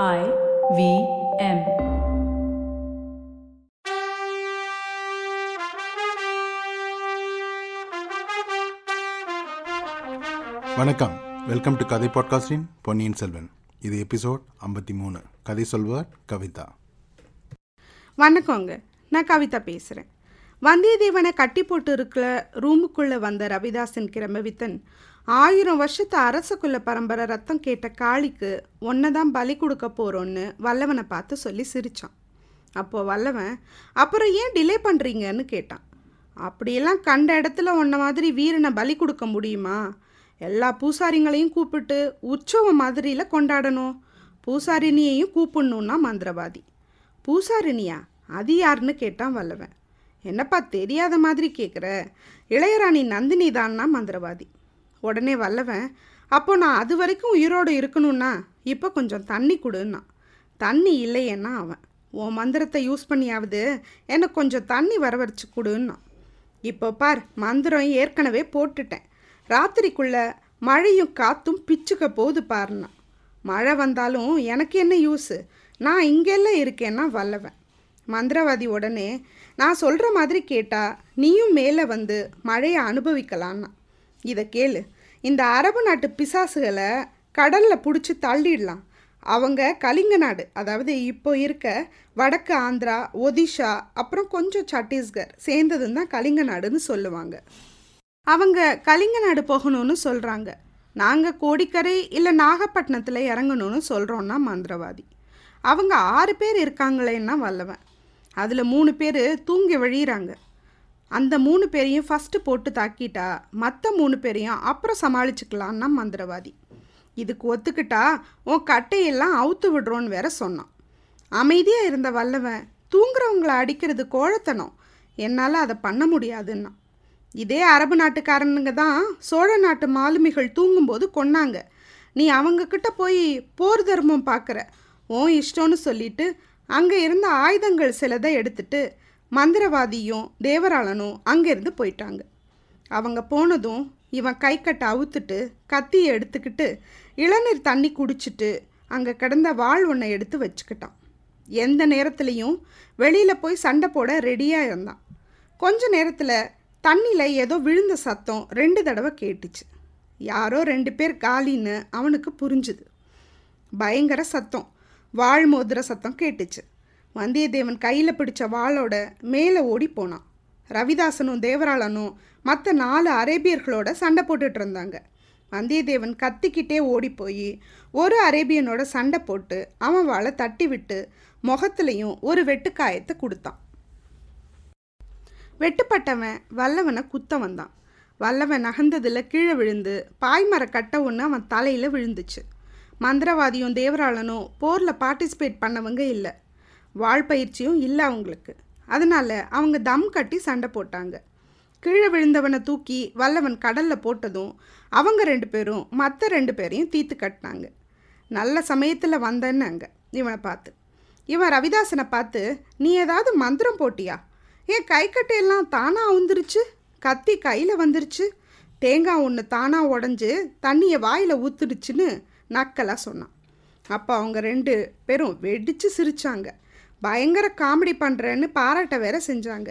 I V M. வணக்கம். Welcome to கதை பாட்காஸ்டின் பொன்னியின் செல்வன். இது எபிசோட் ஐம்பத்தி மூணு. கதை சொல்வர் கவிதா. வணக்கங்க. நான் கவிதா பேசுகிறேன் வந்தியத்தேவனை கட்டி போட்டு இருக்கிற ரூமுக்குள்ளே வந்த ரவிதாசன் கிரமவித்தன் ஆயிரம் வருஷத்து அரசகுல பரம்பரை ரத்தம் கேட்ட காளிக்கு ஒன்றை தான் பலி கொடுக்க போகிறோன்னு வல்லவனை பார்த்து சொல்லி சிரித்தான் அப்போது வல்லவன் அப்புறம் ஏன் டிலே பண்ணுறீங்கன்னு கேட்டான். அப்படியெல்லாம் கண்ட இடத்துல உன்ன மாதிரி வீரனை பலி கொடுக்க முடியுமா? எல்லா பூசாரிங்களையும் கூப்பிட்டு உற்சவம் மாதிரியில் கொண்டாடணும். பூசாரினியையும் கூப்பிடணுன்னா மந்திரவாதி. பூசாரினியா அது யாருன்னு கேட்டான் வல்லவன். என்னப்பா தெரியாத மாதிரி கேட்குற இளையராணி நந்தினி தான்னா மந்திரவாதி. உடனே வல்லவன் அப்போ நான் அது வரைக்கும் உயிரோடு இருக்கணும்னா இப்போ கொஞ்சம் தண்ணி கொடுன்னா. தண்ணி இல்லையேன்னா அவன். உன் மந்திரத்தை யூஸ் பண்ணியாவது எனக்கு கொஞ்சம் தண்ணி வரவழைச்சு கொடுன்னா. இப்போ பார் மந்திரம் ஏற்கனவே போட்டுட்டேன். ராத்திரிக்குள்ள மழையும் காத்தும் பிச்சுக்க போகுது பாருன்னா மழை வந்தாலும் எனக்கு என்ன யூஸு நான் இங்கெல்லாம் இருக்கேன்னா வல்லவன். மந்திரவாதி உடனே நான் சொல்கிற மாதிரி கேட்டால் நீயும் மேலே வந்து மழையை அனுபவிக்கலான்னா இதை கேளு. இந்த அரபு நாட்டு பிசாசுகளை கடலில் பிடிச்சி தள்ளிடலாம். அவங்க கலிங்க நாடு. அதாவது இப்போ இருக்க வடக்கு ஆந்திரா ஒடிஷா அப்புறம் கொஞ்சம் சத்தீஸ்கர் சேர்ந்ததுன்னு தான் கலிங்க நாடுன்னு சொல்லுவாங்க. அவங்க கலிங்க நாடு போகணும்னு சொல்கிறாங்க நாங்கள் கோடிக்கரை இல்லை நாகப்பட்டினத்தில் இறங்கணும்னு சொல்கிறோன்னா மந்திரவாதி. அவங்க ஆறு பேர் இருக்காங்களேன்னா வல்லவன். அதில் மூணு பேர் தூங்கி வழியிறாங்க. அந்த மூணு பேரையும் ஃபஸ்ட்டு போட்டு தாக்கிட்டா மற்ற மூணு பேரையும் அப்புறம் சமாளிச்சுக்கலான்னா மந்திரவாதி. இதுக்கு ஒத்துக்கிட்டா உன் கட்டையெல்லாம் அவுத்து விடுறோன்னு வேற சொன்னான். அமைதியாக இருந்த வல்லவன் தூங்குறவங்களை அடிக்கிறது கோழத்தனம். என்னால் அதை பண்ண முடியாதுன்னா. இதே அரபு நாட்டுக்காரனுங்க தான் சோழ நாட்டு மாலுமிகள் தூங்கும்போது கொன்னாங்க. நீ அவங்கக்கிட்ட போய் போர் தர்மம் பார்க்குற ஓ இஷ்டம்னு சொல்லிட்டு அங்கே இருந்த ஆயுதங்கள் சிலதை எடுத்துட்டு மந்திரவாதியும் தேவராளனும் அங்கேருந்து போயிட்டாங்க. அவங்க போனதும் இவன் கை கட்டை அவுத்துட்டு கத்தியை எடுத்துக்கிட்டு இளநீர் தண்ணி குடிச்சிட்டு அங்கே கிடந்த வாள் ஒன்றை எடுத்து வச்சுக்கிட்டான். எந்த நேரத்துலையும் வெளியில் போய் சண்டை போட ரெடியாக இருந்தான். கொஞ்ச நேரத்தில் தண்ணியில் ஏதோ விழுந்த சத்தம் ரெண்டு தடவை கேட்டுச்சு. யாரோ ரெண்டு பேர் காலின்னு அவனுக்கு புரிஞ்சுது. பயங்கர சத்தம். வாழ் மோதிர சத்தம் கேட்டுச்சு. வந்தியத்தேவன் கையில் பிடிச்ச வாளோட மேலே ஓடி போனான். ரவிதாசனும் தேவராளனும் மற்ற நாலு அரேபியர்களோட சண்டை போட்டுட்டு இருந்தாங்க. வந்தியத்தேவன் கத்திக்கிட்டே ஓடி போய் ஒரு அரேபியனோட சண்டை போட்டு அவன் வாழை தட்டி விட்டு முகத்துலையும் ஒரு வெட்டுக்காயத்தை கொடுத்தான். வெட்டுப்பட்டவன் வல்லவனை குத்த வந்தான். வல்லவன் நகர்ந்ததில் கீழே விழுந்து பாய்மர கட்ட ஒன்று அவன் தலையில் விழுந்துச்சு. மந்திரவாதியும் தேவராளனும் போரில் பார்ட்டிசிபேட் பண்ணவங்க இல்லை. வாழ் பயிற்சியும் இல்லை அவங்களுக்கு. அதனால் அவங்க தம் கட்டி சண்டை போட்டாங்க. கீழே விழுந்தவனை தூக்கி வல்லவன் கடலில் போட்டதும் அவங்க ரெண்டு பேரும் மற்ற ரெண்டு பேரையும் தீத்து கட்டினாங்க. நல்ல சமயத்தில் வந்தேன்னாங்க இவனை பார்த்து. இவன் ரவிதாசனை பார்த்து நீ ஏதாவது மந்திரம் போட்டியா? என் கை கட்டையெல்லாம் தானாக அவுந்துருச்சு? கத்தி கையில் வந்துருச்சு? தேங்காய் ஒன்று தானாக உடஞ்சி தண்ணியை வாயில் ஊத்துடுச்சுன்னு நக்கலாக சொன்னான். அப்போ அவங்க ரெண்டு பேரும் வெடித்து சிரித்தாங்க பயங்கர காமெடி பண்ணுறேன்னு பாராட்ட வேற செஞ்சாங்க.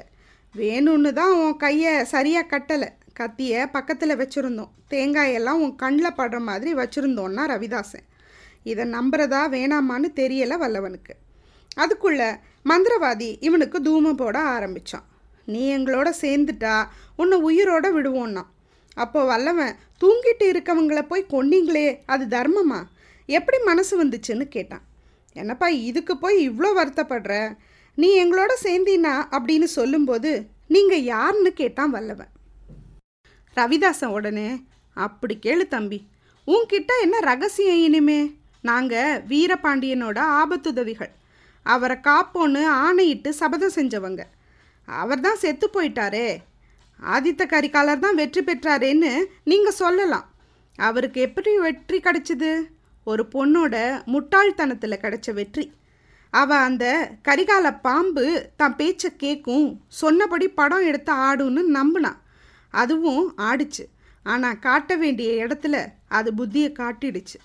வேணும்னு தான் உன் கையை சரியாக கட்டலை. கத்தியை பக்கத்தில் வச்சுருந்தோம். தேங்காயெல்லாம் உன் கண்ணில் படுற மாதிரி வச்சுருந்தோன்னா ரவிதாசன். இதை நம்புறதா வேணாமான்னு தெரியலை வல்லவனுக்கு. அதுக்குள்ள மந்திரவாதி இவனுக்கு தூமம் போட ஆரம்பித்தான் நீ எங்களோட சேர்ந்துட்டா உன்னை உயிரோட விடுவோன்னா. அப்போ வல்லவன் தூங்கிட்டு இருக்கவங்கள போய் கொன்னீங்களே அது தர்மமா? எப்படி மனசு வந்துச்சுன்னு கேட்டான். என்னப்பா இதுக்கு போய் இவ்வளோ வருத்தப்படுற? நீ எங்களோட சேர்ந்தீனா அப்படின்னு சொல்லும்போது நீங்கள் யாருன்னு கேட்டான் வல்லவன். ரவிதாசன் உடனே அப்படி கேளு தம்பி உன்கிட்ட என்ன ரகசியம் இனிமே? நாங்கள் வீரபாண்டியனோட ஆபத்துதவிகள். அவரை காப்போன்னு ஆணையிட்டு சபதம் செஞ்சவங்க. அவர் தான் செத்து போயிட்டாரே. ஆதித்த கரிகாலர் தான் வெற்றி பெற்றாரேன்னு நீங்கள் சொல்லலாம். அவருக்கு எப்படி வெற்றி கிடைச்சிது? ஒரு பொண்ணோட முட்டாள்தனத்தில் கிடைச்ச வெற்றி. அவள் அந்த கரிகால பாம்பு தான் பேச்சை கேட்கும் சொன்னபடி படம் எடுத்து ஆடும்னு நம்பினான் அதுவும் ஆடிச்சு. ஆனால் காட்ட வேண்டிய இடத்துல அது புத்தியை காட்டிடுச்சு.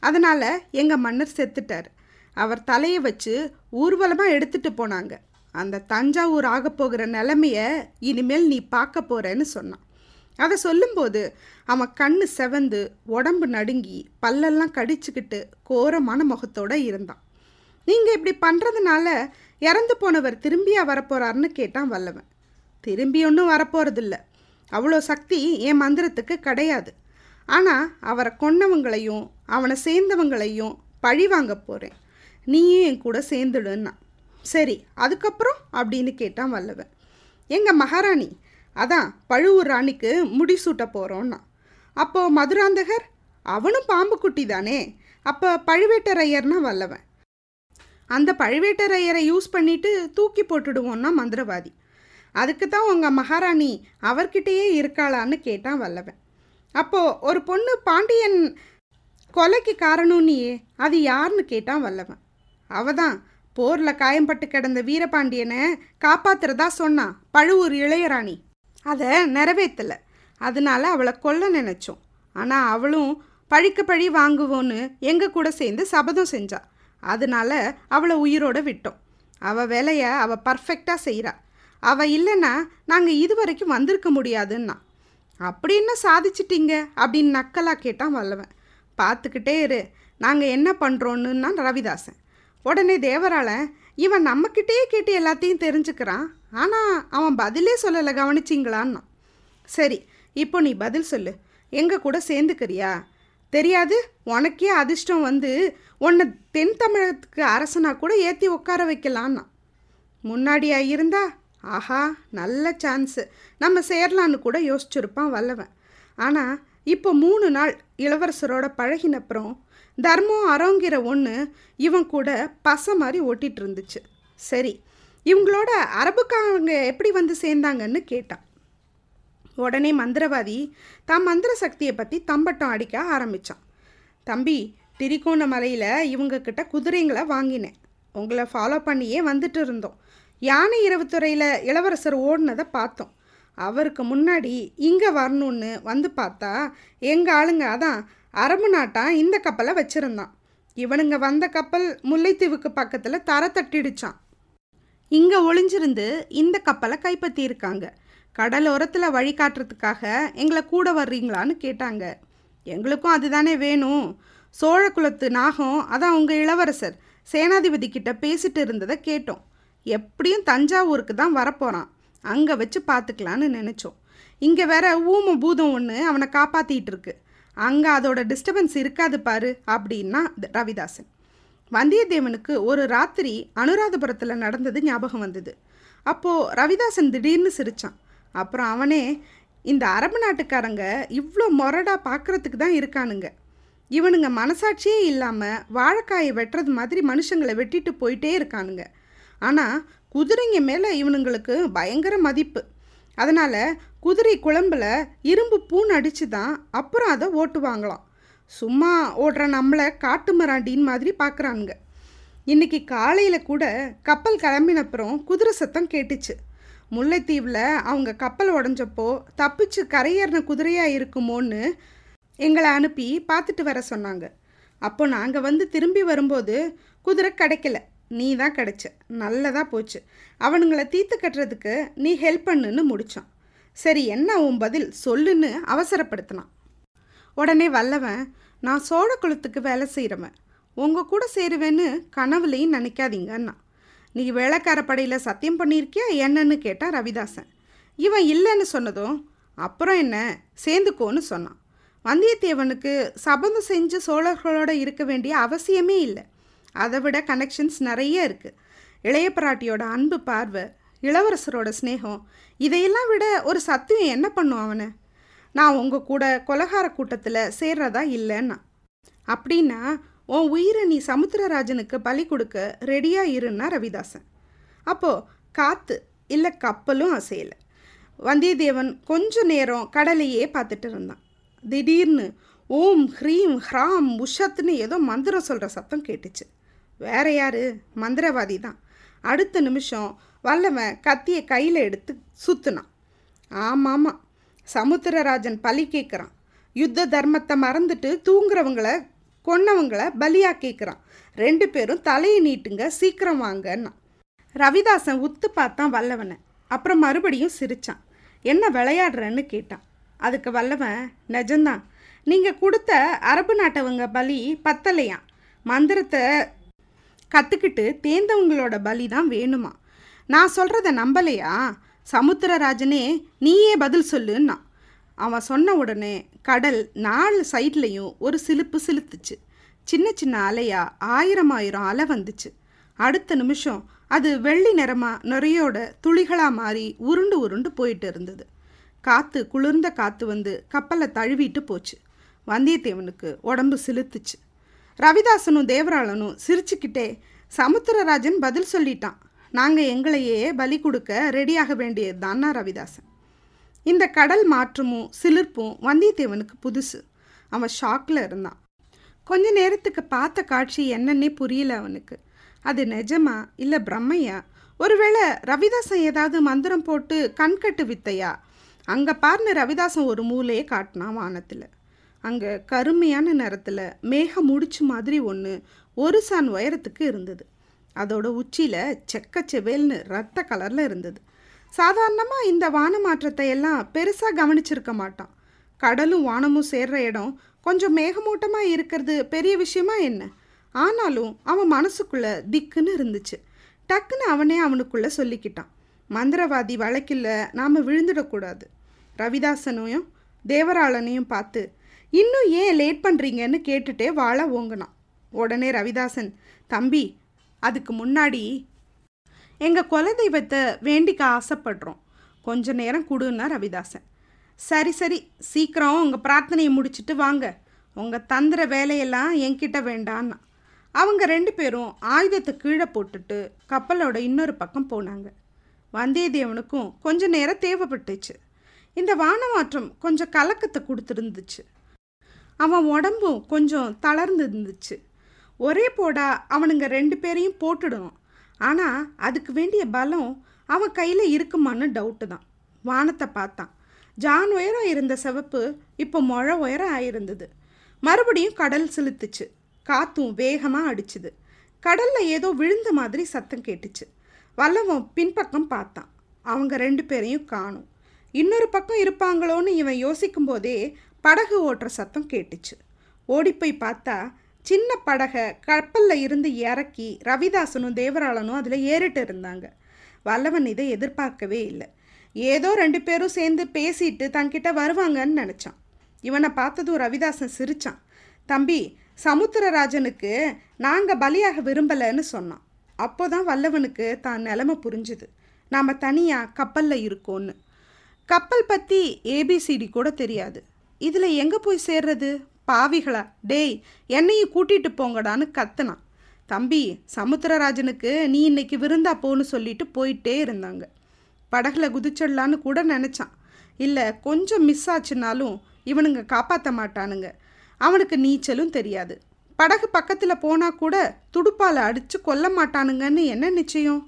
அதனால் எங்கள் மன்னர் செத்துட்டார். அவர் தலையை வச்சு ஊர்வலமாக எடுத்துகிட்டு போனாங்க. அந்த தஞ்சாவூர் ஆகப் போகிற இனிமேல் நீ பார்க்க போறேன்னு சொன்னான். அதை சொல்லும்போது அவன் கண்ணு செவந்து உடம்பு நடுங்கி பல்லெல்லாம் கடிச்சுக்கிட்டு கோரமான முகத்தோடு இருந்தான். நீங்கள் இப்படி பண்ணுறதுனால இறந்து போனவர் திரும்பியா வரப்போகிறாருன்னு கேட்டான் வல்லவன். திரும்பி ஒன்றும் வரப்போகிறதில்ல அவ்வளோ சக்தி என் மந்திரத்துக்கு கிடையாது. ஆனால் அவரை கொன்னவங்களையும் அவனை சேர்ந்தவங்களையும் பழி வாங்க போகிறேன் நீயும் என் கூட சேர்ந்துடுன்னா. சரி அதுக்கப்புறம்? அப்படின்னு கேட்டான் வல்லவன். எங்கள் மகாராணி அதான் பழுவூர் ராணிக்கு முடிசூட்ட போகிறோன்னா அப்போது மதுராந்தகர் அவனும் பாம்பு குட்டி தானே. அப்போ பழுவேட்டரையர்னா வல்லவன். அந்த பழுவேட்டரையரை யூஸ் பண்ணிட்டு தூக்கி போட்டுடுவோன்னா மந்திரவாதி. அதுக்கு தான் உங்கள் மகாராணி அவர்கிட்டயே இருக்காளான்னு கேட்டான் வல்லவன். அப்போது ஒரு பொண்ணு பாண்டியன் கொலைக்கு காரணம்னியே அது யாருன்னு கேட்டான் வல்லவன். அவ தான் போரில் காயம்பட்டு கிடந்த வீரபாண்டியனை காப்பாத்துறதா சொன்னான் பழுவூர் இளையராணி. அதை நிறைவேற்றலை அதனால அவளை கொல்ல நினச்சோம். ஆனால் அவளும் பழிக்க பழி வாங்குவோன்னு எங்கள் கூட சேர்ந்து சபதம் செஞ்சா. அதனால அவளை உயிரோடு விட்டோம். அவள் வேலையை அவள் பர்ஃபெக்டாக செய்கிறா அவள் இல்லைன்னா நாங்கள் இது வரைக்கும் வந்திருக்க முடியாதுன்னா. அப்படி என்ன சாதிச்சிட்டிங்க? அப்படின்னு நக்கலாக கேட்டான் வல்லவன். பார்த்துக்கிட்டே இரு. நாங்கள் என்ன பண்ணுறோன்னு ரவிதாசன். உடனே தேவராளன் இவன் நம்மக்கிட்டேயே கேட்டு எல்லாத்தையும் தெரிஞ்சுக்கிறான். ஆனால் அவன் பதிலே சொல்லலை கவனிச்சிங்களான்னா. சரி இப்போ நீ பதில் சொல்லு. எங்கள் கூட சேர்ந்துக்கிறியா? தெரியாது? உனக்கே அதிர்ஷ்டம் வந்து உன்னை தென் தமிழகத்துக்கு அரசனா கூட ஏற்றி உட்கார வைக்கலான்னா. முன்னாடியா இருந்தா? ஆஹா நல்ல சான்ஸு நம்ம சேரலான்னு கூட யோசிச்சிருப்பான் வல்லவன். ஆனால் இப்போ மூணு நாள் இளவரசரோட பழகினப்புறம் தர்மம் அறோங்கிற ஒன்று இவன் கூட பசை மாதிரி ஓட்டிகிட்டு இருந்துச்சு சரி இவங்களோட அரபுக்காரங்க எப்படி வந்து சேர்ந்தாங்கன்னு கேட்டான். உடனே மந்திரவாதி தான் மந்திர சக்தியை பற்றி தம்பட்டம் அடிக்க ஆரம்பித்தான் தம்பி திரிகோணமலையில் இவங்கக்கிட்ட குதிரைங்களை வாங்கினேன். உங்களை ஃபாலோ பண்ணியே வந்துட்டு இருந்தோம். யானை இரவுத்துறையில் இளவரசர் ஓடினதை பார்த்தோம். அவருக்கு முன்னாடி இங்கே வரணும்னு வந்து பார்த்தா எங்கள் ஆளுங்க அதான் அரபு நாட்டான் இந்த கப்பலை வச்சுருந்தான். இவனுங்க வந்த கப்பல் முல்லைத்தீவுக்கு பக்கத்தில் தர தட்டிடுச்சான் இங்கே ஒளிஞ்சிருந்து இந்த கப்பலை கைப்பற்றியிருக்காங்க. கடலோரத்தில் வழி காட்டுறதுக்காக எங்களை கூட வர்றீங்களான்னு கேட்டாங்க. எங்களுக்கும் அதுதானே வேணும். சோழகுலத்து நாகம் அதான் உங்கள் இளவரசர் சேனாதிபதி கிட்ட பேசிட்டு இருந்ததை கேட்டோம். எப்படியும் தஞ்சாவூருக்கு தான் வரப்போகிறான் அங்கே வச்சு பார்த்துக்கலான்னு நினச்சோம். இங்கே வேற ஊம பூதம் ஒன்று அவனை காப்பாற்றிட்டு இருக்கு. அங்கே அதோட டிஸ்டர்பன்ஸ் இருக்காது பாரு அப்படின்னா ரவிதாசன். வந்தியத்தேவனுக்கு ஒரு ராத்திரி அனுராதபுரத்தில் நடந்தது ஞாபகம் வந்தது. அப்போது ரவிதாசன் திடீர்னு சிரிச்சான். அப்புறம் அவனே இந்த அரபு நாட்டுக்காரங்க இவ்வளோ மொரடாக பார்க்குறதுக்கு தான் இருக்கானுங்க. இவனுங்க மனசாட்சியே இல்லாமல் வாழைக்காயை வெட்டுறது மாதிரி மனுஷங்களை வெட்டிட்டு போயிட்டே இருக்கானுங்க. ஆனால் குதிரைங்க மேலே இவனுங்களுக்கு பயங்கர மதிப்பு. அதனால் குதிரை குழம்புல இரும்பு பூன் அடித்து தான் அப்புறம் அதை ஓட்டுவாங்களாம். சும்மா ஓடுற நம்மளை காட்டு மராண்டின்னு மாதிரி பார்க்குறானுங்க இன்னைக்கு காலையில் கூட கப்பல் கிளம்பினப்புறம் குதிரை சத்தம் கேட்டுச்சு. முல்லைத்தீவில் அவங்க கப்பல் உடஞ்சப்போ தப்பிச்சு கரையேறின குதிரையாக இருக்குமோன்னு எங்களை அனுப்பி பார்த்துட்டு வர சொன்னாங்க. அப்போ நாங்கள் வந்து திரும்பி வரும்போது குதிரை கிடைக்கல. நீ தான் கிடைச்ச. நல்லதாக போச்சு. அவனுங்களை தீர்த்து கட்டுறதுக்கு நீ ஹெல்ப் பண்ணுன்னு முடித்தான் சரி என்ன உன் பதில்? சொல்லுன்னு அவசரப்படுத்தினான். உடனே வல்லவன் நான் சோழ குலத்துக்கு வேலை செய்கிறவன் உங்கள் கூட சேருவேன்னு கனவுலையும் நினைக்காதீங்கண்ணா நீ வேலைக்கார படையில் சத்தியம் பண்ணியிருக்கியா என்னன்னு கேட்டான் ரவிதாசன். இவன் இல்லைன்னு சொன்னதும் அப்புறம் என்ன? சேர்ந்துக்கோன்னு சொன்னான். வந்தியத்தேவனுக்கு சபதம் செஞ்சு சோழர்களோட இருக்க வேண்டிய அவசியமே இல்லை. அதை விட கனெக்ஷன்ஸ் நிறைய இருக்குது இளைய பிராட்டியோட அன்பு பார்வை இளவரசரோட ஸ்னேகம் இதையெல்லாம் விட ஒரு சத்தியம் என்ன பண்ணும் அவனை? நான் உங்கள் கூட கொலகார கூட்டத்தில் சேர்றதா இல்லைன்னா? அப்படின்னா உன் உயிரை நீ சமுத்திரராஜனுக்கு பலி கொடுக்க ரெடியாக இருன்னா ரவிதாசன். அப்போது காற்று இல்லை கப்பலும் அசையலை. வந்தியத்தேவன் கொஞ்ச நேரம் கடலையே பார்த்துட்டு இருந்தான். திடீர்னு ஓம் ஹ்ரீம் ஹ்ராம் உஷத்துன்னு ஏதோ மந்திரம் சொல்கிற சத்தம் கேட்டுச்சு. வேற யார்? மந்திரவாதி தான். அடுத்த நிமிஷம் வல்லவன் கத்தியை கையில் எடுத்து சுற்றுனான் ஆமாம் சமுத்திரராஜன் பலி கேட்குறான் யுத்த தர்மத்தை மறந்துட்டு தூங்குறவங்கள கொன்னவங்கள பலியாக கேட்குறான் ரெண்டு பேரும் தலையை நீட்டுங்க சீக்கிரம் வாங்கன்னா. ரவிதாசன் உத்து பார்த்தான் வல்லவனை. அப்புறம் மறுபடியும் சிரிச்சான். என்ன விளையாடுறன்னு? கேட்டான். அதுக்கு வல்லவன் நிஜம்தான். நீங்கள் கொடுத்த அரபு நாட்டவங்க பலி பத்தலையாம். மந்திரத்தை கற்றுக்கிட்டு தேர்ந்தவங்களோட பலி தான் வேணுமா? நான் சொல்கிறத நம்பலையா? சமுத்திரராஜனே நீயே பதில் சொல்லுன்னா. அவன் சொன்ன உடனே கடல் நாலு சைட்லேயும் ஒரு சிலுப்பு சிலுத்துச்சு. சின்ன சின்ன அலையா ஆயிரம் ஆயிரம் அலை வந்துச்சு. அடுத்த நிமிஷம் அது வெள்ளி நிறமாக நுரையோட துளிகளாக மாறி உருண்டு உருண்டு போயிட்டு இருந்தது. காற்று குளிர்ந்த காற்று வந்து கப்பலை தழுவிட்டு போச்சு. வந்தியத்தேவனுக்கு உடம்பு சிலுத்துச்சு. ரவிதாசனும் தேவராளனும் சிரிச்சுக்கிட்டே சமுத்திரராஜன் பதில் சொல்லிட்டான். நாங்கள் எங்களையே பலி கொடுக்க ரெடியாக வேண்டியது தான்னா ரவிதாசன். இந்த கடல் மாற்றமும் சிலிர்ப்பும் வந்தியத்தேவனுக்கு புதுசு. அவன் ஷாக்கில் இருந்தான். கொஞ்ச நேரத்துக்கு பார்த்த காட்சி என்னன்னே புரியல அவனுக்கு. அது நிஜமா இல்லை பிரம்மையா? ஒருவேளை ரவிதாசன் ஏதாவது மந்திரம் போட்டு கண்கட்டு வித்தையா? அங்கே பார்னு ரவிதாசன் ஒரு மூலையே காட்டினான் வானத்தில். அங்கே கருமையான நேரத்தில் மேகம் முடிச்சு மாதிரி ஒன்று ஒரு சான் உயரத்துக்கு இருந்தது. அதோட உச்சியில் செக்க செவேல்னு ரத்த கலரில் இருந்தது. சாதாரணமாக இந்த வான மாற்றத்தை எல்லாம் பெருசாக கவனிச்சிருக்க மாட்டான். கடலும் வானமும் சேர்ற இடம் கொஞ்சம் மேகமூட்டமாக இருக்கிறது பெரிய விஷயமா என்ன? ஆனாலும் அவன் மனசுக்குள்ளே திக்குன்னு இருந்துச்சு. டக்குன்னு அவனே அவனுக்குள்ளே சொல்லிக்கிட்டான். மந்திரவாதி வழக்கில் நாம் விழுந்துடக்கூடாது. ரவிதாசனையும் தேவராளனையும் பார்த்து இன்னும் ஏன் லேட் பண்ணுறீங்கன்னு கேட்டுட்டே வாழ ஓங்கினான். உடனே ரவிதாசன் தம்பி அதுக்கு முன்னாடி எங்கள் குலதெய்வத்தை வேண்டிக்க ஆசைப்படுறோம். கொஞ்ச நேரம் கொடுன்னா ரவிதாசன். சரி சரி சீக்கிரம் உங்கள் பிரார்த்தனையை முடிச்சுட்டு வாங்க. உங்கள் தந்திர வேலையெல்லாம் என்கிட்ட வேண்டான்னா. அவங்க ரெண்டு பேரும் ஆயுதத்தை கீழே போட்டுட்டு கப்பலோட இன்னொரு பக்கம் போனாங்க. வந்தியத்தேவனுக்கும் கொஞ்ச நேரம் தேவைப்பட்டுச்சு. இந்த வானமாற்றம் கொஞ்சம் கலக்கத்தை கொடுத்துருந்துச்சு. அவன் உடம்பும் கொஞ்சம் தளர்ந்து இருந்துச்சு ஒரே போடா அவனுங்க ரெண்டு பேரையும் போட்டுடணும். ஆனால் அதுக்கு வேண்டிய பலம் அவன் கையில் இருக்குமான்னு டவுட்டு தான். வானத்தை பார்த்தான். ஜான் உயரம் இருந்த சிவப்பு இப்போ மழை உயரம் ஆயிருந்தது. மறுபடியும் கடல் செலுத்துச்சு. காத்தும் வேகமாக அடிச்சுது. கடலில் ஏதோ விழுந்த மாதிரி சத்தம் கேட்டுச்சு. வல்லவன் பின்பக்கம் பார்த்தான். அவங்க ரெண்டு பேரையும் காணும். இன்னொரு பக்கம் இருப்பாங்களோன்னு இவன் யோசிக்கும் போதே படகு ஓட்டுற சத்தம் கேட்டுச்சு. ஓடிப்போய் பார்த்தா சின்ன படகை கப்பலில் இருந்து இறக்கி ரவிதாசனும் தேவராளனும் அதில் ஏறிட்டு இருந்தாங்க. வல்லவன் இதை எதிர்பார்க்கவே இல்லை. ஏதோ ரெண்டு பேரும் சேர்ந்து பேசிட்டு தன்கிட்ட வருவாங்கன்னு நினச்சான். இவனை பார்த்ததும் ரவிதாசன் சிரித்தான் தம்பி சமுத்திரராஜனுக்கு நாங்கள் பலியாக விரும்பலைன்னு சொன்னான். அப்போ தான் வல்லவனுக்கு தான் நிலமை புரிஞ்சுது. நாம் தனியாக கப்பலில் இருக்கோன்னு. கப்பல் பற்றி ஏபிசிடி கூட தெரியாது. இதில் எங்கே போய் சேர்றது? பாவிகளா? டேய் என்னையும் கூட்டிகிட்டு போங்கடான்னு கத்துனான். தம்பி சமுத்திரராஜனுக்கு நீ இன்னைக்கு விருந்தா போன்னு சொல்லிட்டு போயிட்டே இருந்தாங்க. படகுல குதிச்சிடலான்னு கூட நினச்சான். இல்லை கொஞ்சம் மிஸ் ஆச்சுனாலும் இவனுங்க காப்பாற்ற மாட்டானுங்க. அவனுக்கு நீச்சலும் தெரியாது. படகு பக்கத்தில் போனால் கூட துடுப்பால் அடித்து கொல்ல மாட்டானுங்கன்னு என்ன நிச்சயம்?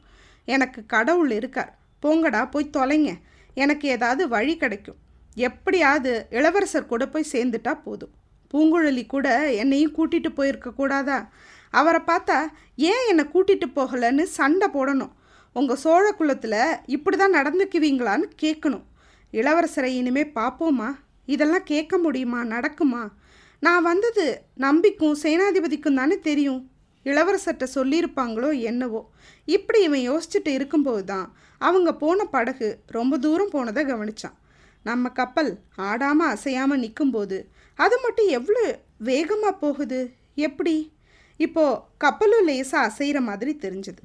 எனக்கு கடவுள் இருக்கார். போங்கடா போய் தொலைங்க. எனக்கு ஏதாவது வழி கிடைக்கும். எப்படியாவது இளவரசர் கூட போய் சேர்ந்துட்டா போதும். பூங்குழலி கூட என்னையும் கூட்டிகிட்டு போயிருக்க கூடாதா? அவரை பார்த்தா ஏன் என்னை கூட்டிகிட்டு போகலைன்னு சண்டை போடணும். உங்கள் சோழ குலத்தில் இப்படி தான் நடந்துக்குவீங்களான்னு கேட்கணும் இளவரசரை இனிமே பார்ப்போமா? இதெல்லாம் கேட்க முடியுமா? நடக்குமா? நான் வந்தது நம்பிக்கும் சேனாதிபதிக்கும் தானே தெரியும். இளவரசர்கிட்ட சொல்லியிருப்பாங்களோ என்னவோ. இப்படி இவன் யோசிச்சுட்டு இருக்கும்போது தான் அவங்க போன படகு ரொம்ப தூரம் போனதை கவனிச்சான். நம்ம கப்பல் ஆடாமல் அசையாமல் நிற்கும்போது அது மட்டும் எவ்வளோ வேகமாக போகுது? எப்படி? இப்போது கப்பலும் லேசாக அசைகிற மாதிரி தெரிஞ்சுது.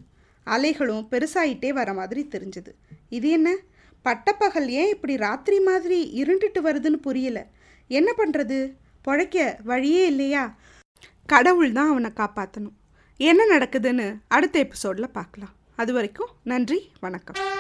அலைகளும் பெருசாயிட்டே வர மாதிரி தெரிஞ்சுது. இது என்ன? பட்டப்பகல் ஏன் இப்படி ராத்திரி மாதிரி இருண்டுட்டு வருதுன்னு புரியல. என்ன பண்ணுறது பொழைக்க வழியே இல்லையா? கடவுள் தான் அவனை காப்பாற்றணும் என்ன நடக்குதுன்னு அடுத்த எபிசோடில் பார்க்கலாம். அது வரைக்கும் நன்றி வணக்கம்.